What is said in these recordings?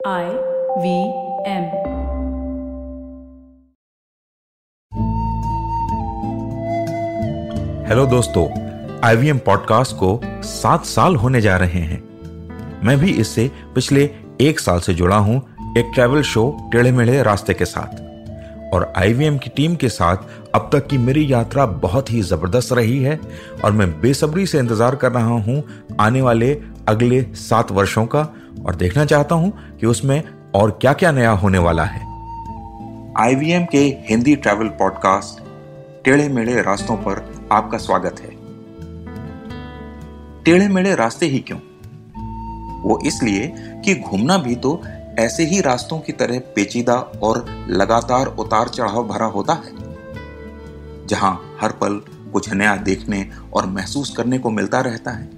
I V M. Hello दोस्तों IVM podcast को सात साल होने जा रहे हैं मैं भी इससे पिछले एक साल से जुड़ा हूँ एक ट्रैवल शो टेढ़े मेढ़े रास्ते के साथ और आईवीएम की टीम के साथ अब तक की मेरी यात्रा बहुत ही ज़बरदस्त रही है और मैं बेसब्री से इंतज़ार कर रहा हूँ आने वाले अगले सात वर्षों का और देखना चाहता हूँ कि उसमें और क्या क्या नया होने वाला है। आईवीएम के हिंदी ट्रैवल पॉडकास्ट टेढ़े मेढ़े रास्तों पर आपका स्वागत है। टेढ़े मेढ़े रास्ते ही क्यों? वो इसलिए कि घूमना भी तो ऐसे ही रास्तों की तरह पेचीदा और लगातार उतार चढ़ाव भरा होता है, जहाँ हर पल कुछ नया देखने और महसूस करने को मिलता रहता है।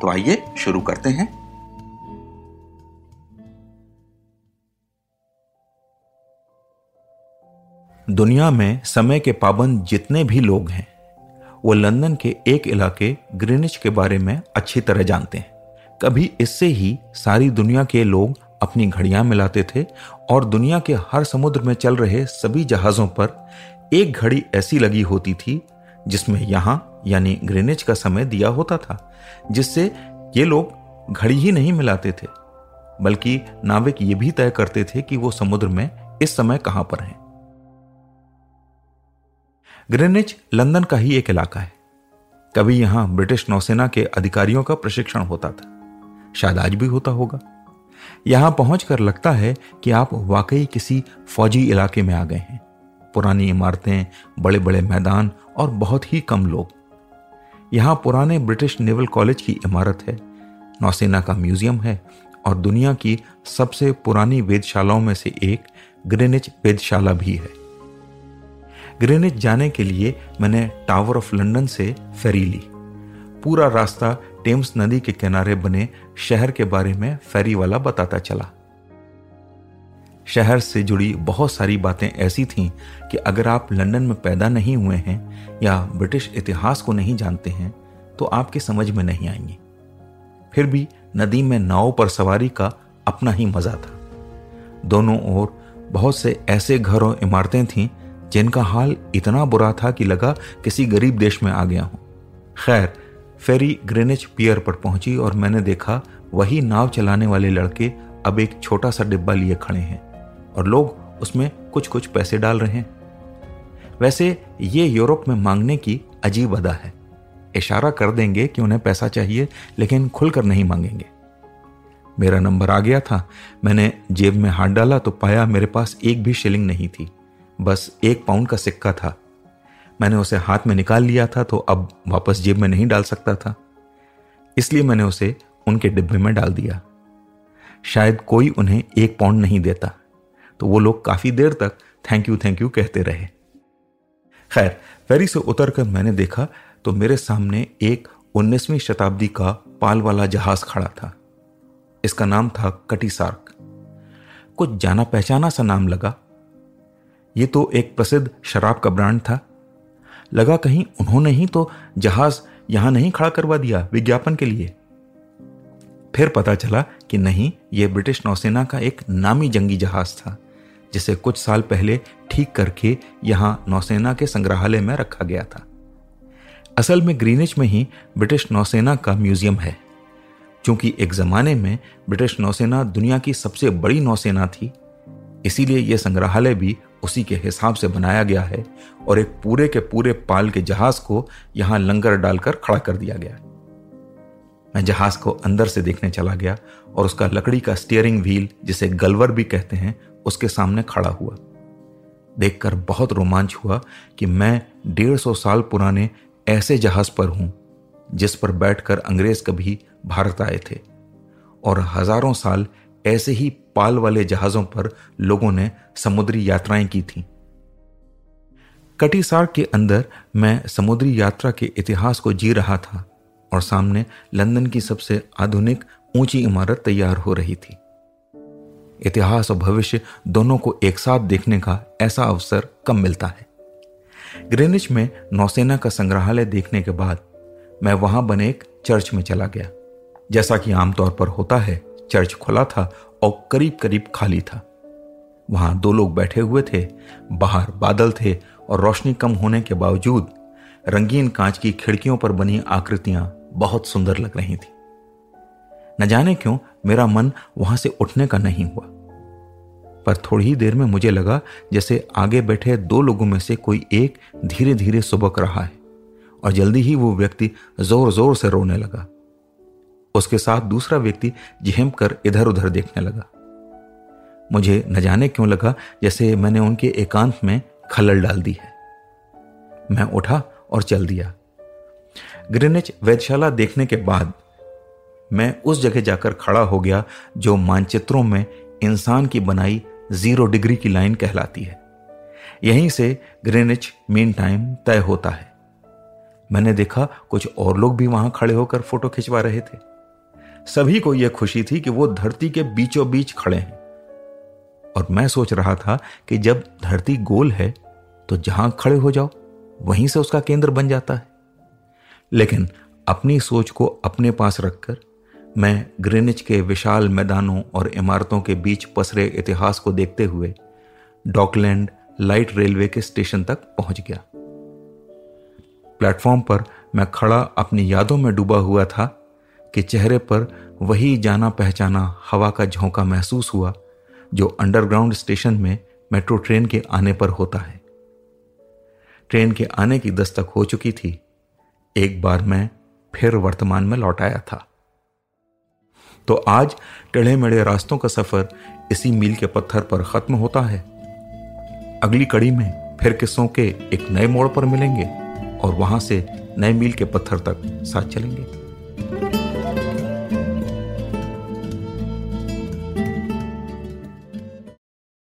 तो आइए शुरू करते हैं। दुनिया में समय के पाबंद जितने भी लोग हैं, वो लंदन के एक इलाके ग्रीनिच के बारे में अच्छी तरह जानते हैं। कभी इससे ही सारी दुनिया के लोग अपनी घड़ियाँ मिलाते थे और दुनिया के हर समुद्र में चल रहे सभी जहाजों पर एक घड़ी ऐसी लगी होती थी जिसमें यहाँ यानी ग्रेनेज का समय दिया होता था, जिससे ये लोग घड़ी ही नहीं मिलाते थे, बल्कि नाविक ये भी तय करते थे कि वो समुद्र में इस समय कहाँ पर हैं। ग्रेनेज लंदन का ही एक इलाका है। कभी यहाँ ब्रिटिश नौसेना के अधिकारियों का प्रशिक्षण होता था, शायद आज भी होता होगा। यहाँ पहुंचकर लगता है कि आप वाकई किसी फौजी इलाके में आ गए हैं। पुरानी इमारतें बड़े बड़े मैदान और बहुत ही कम लोग। यहाँ पुराने ब्रिटिश नेवल कॉलेज की इमारत है। नौसेना का म्यूज़ियम है और दुनिया की सबसे पुरानी वेदशालाओं में से एक ग्रेनिच वेदशाला भी है। ग्रेनिच जाने के लिए मैंने टावर ऑफ़ लंदन से फेरी ली। पूरा रास्ता टेम्स नदी के किनारे बने शहर के बारे में फेरी वाला बताता चला। शहर से जुड़ी बहुत सारी बातें ऐसी थीं कि अगर आप लंदन में पैदा नहीं हुए हैं या ब्रिटिश इतिहास को नहीं जानते हैं तो आपके समझ में नहीं आएँगी। फिर भी नदी में नाव पर सवारी का अपना ही मज़ा था। दोनों ओर बहुत से ऐसे घर और इमारतें थीं जिनका हाल इतना बुरा था कि लगा किसी गरीब देश में आ गया हूँ। खैर, फेरी ग्रेनिच पियर पर पहुँची और मैंने देखा वही नाव चलाने वाले लड़के अब एक छोटा सा डिब्बा लिए खड़े हैं। और लोग उसमें कुछ कुछ पैसे डाल रहे हैं। वैसे ये यूरोप में मांगने की अजीब अदा है। इशारा कर देंगे कि उन्हें पैसा चाहिए, लेकिन खुलकर नहीं मांगेंगे। मेरा नंबर आ गया था। मैंने जेब में हाथ डाला तो पाया मेरे पास एक भी शिलिंग नहीं थी। बस एक पाउंड का सिक्का था। मैंने उसे हाथ में निकाल लिया था तो अब वापस जेब में नहीं डाल सकता था। इसलिए मैंने उसे उनके डिब्बे में डाल दिया। शायद कोई उन्हें एक पाउंड नहीं देता। तो वो लोग काफ़ी देर तक थैंक यू थैंक यू कहते रहे। खैर फेरी से उतरकर मैंने देखा तो मेरे सामने एक 19वीं शताब्दी का पाल वाला जहाज़ खड़ा था। इसका नाम था कटी सार्क। कुछ जाना पहचाना सा नाम लगा। यह तो एक प्रसिद्ध शराब का ब्रांड था। लगा कहीं उन्होंने ही तो जहाज़ यहाँ नहीं खड़ा करवा दिया विज्ञापन के लिए। फिर पता चला कि नहीं यह ब्रिटिश नौसेना का एक नामी जंगी जहाज़ था। जिसे कुछ साल पहले ठीक करके यहाँ नौसेना के संग्रहालय में रखा गया था। असल में ग्रीनिच में ही ब्रिटिश नौसेना का म्यूज़ियम है, क्योंकि एक जमाने में ब्रिटिश नौसेना दुनिया की सबसे बड़ी नौसेना थी। इसीलिए यह संग्रहालय भी उसी के हिसाब से बनाया गया है और एक पूरे के पूरे पाल के जहाज़ को यहाँ लंगर डालकर खड़ा कर दिया गया मैं जहाज़ को अंदर से देखने चला गया और उसका लकड़ी का स्टीयरिंग व्हील जिसे गलवर भी कहते हैं, उसके सामने खड़ा हुआ। देखकर बहुत रोमांच हुआ कि मैं डेढ़ सौ साल पुराने ऐसे जहाज़ पर हूँ, जिस पर बैठकर अंग्रेज़ कभी भारत आए थे। और हज़ारों साल ऐसे ही पाल वाले जहाजों पर लोगों ने समुद्री यात्राएँ की थीं। कटिसार के अंदर मैं समुद्री यात्रा के इतिहास को जी रहा था। और सामने लंदन की सबसे आधुनिक ऊँची इमारत तैयार हो रही थी। इतिहास और भविष्य दोनों को एक साथ देखने का ऐसा अवसर कम मिलता है। ग्रेनिच में नौसेना का संग्रहालय देखने के बाद मैं वहाँ बने एक चर्च में चला गया। जैसा कि आमतौर पर होता है, चर्च खुला था और करीब करीब खाली था। वहाँ दो लोग बैठे हुए थे, बाहर बादल थे और रोशनी कम होने के बावजूद रंगीन कांच की खिड़कियों पर बनी आकृतियाँ बहुत सुंदर लग रही थी। न जाने क्यों, मेरा मन वहाँ से उठने का नहीं हुआ। पर थोड़ी देर में मुझे लगा जैसे आगे बैठे दो लोगों में से कोई एक धीरे धीरे सुबक रहा है, और जल्दी ही वो व्यक्ति ज़ोर ज़ोर से रोने लगा। उसके साथ दूसरा व्यक्ति झेम कर इधर उधर देखने लगा। मुझे न जाने क्यों लगा जैसे मैंने उनके एकांत में खलल डाल दी है। मैं उठा और चल दिया। ग्रेनिच वैधशाला देखने के बाद मैं उस जगह जाकर खड़ा हो गया जो मानचित्रों में इंसान की बनाई ज़ीरो डिग्री की लाइन कहलाती है। यहीं से ग्रेनिच मीन टाइम तय होता है। मैंने देखा कुछ और लोग भी वहाँ खड़े होकर फ़ोटो खिंचवा रहे थे। सभी को यह खुशी थी कि वो धरती के बीचों बीच खड़े हैं। और मैं सोच रहा था कि जब धरती गोल है तो जहाँ खड़े हो जाओ, वहीं से उसका केंद्र बन जाता है। लेकिन अपनी सोच को अपने पास रखकर मैं ग्रेनिच के विशाल मैदानों और इमारतों के बीच पसरे इतिहास को देखते हुए डॉकलैंड लाइट रेलवे के स्टेशन तक पहुँच गया। प्लेटफॉर्म पर मैं खड़ा अपनी यादों में डूबा हुआ था कि चेहरे पर वही जाना पहचाना हवा का झोंका महसूस हुआ जो अंडरग्राउंड स्टेशन में मेट्रो ट्रेन के आने पर होता है। ट्रेन के आने की दस्तक हो चुकी थी। एक बार मैं फिर वर्तमान में लौट आया था। तो आज टेढ़े मेढ़े रास्तों का सफ़र इसी मील के पत्थर पर खत्म होता है। अगली कड़ी में फिर किस्सों के एक नए मोड़ पर मिलेंगे और वहाँ से नए मील के पत्थर तक साथ चलेंगे।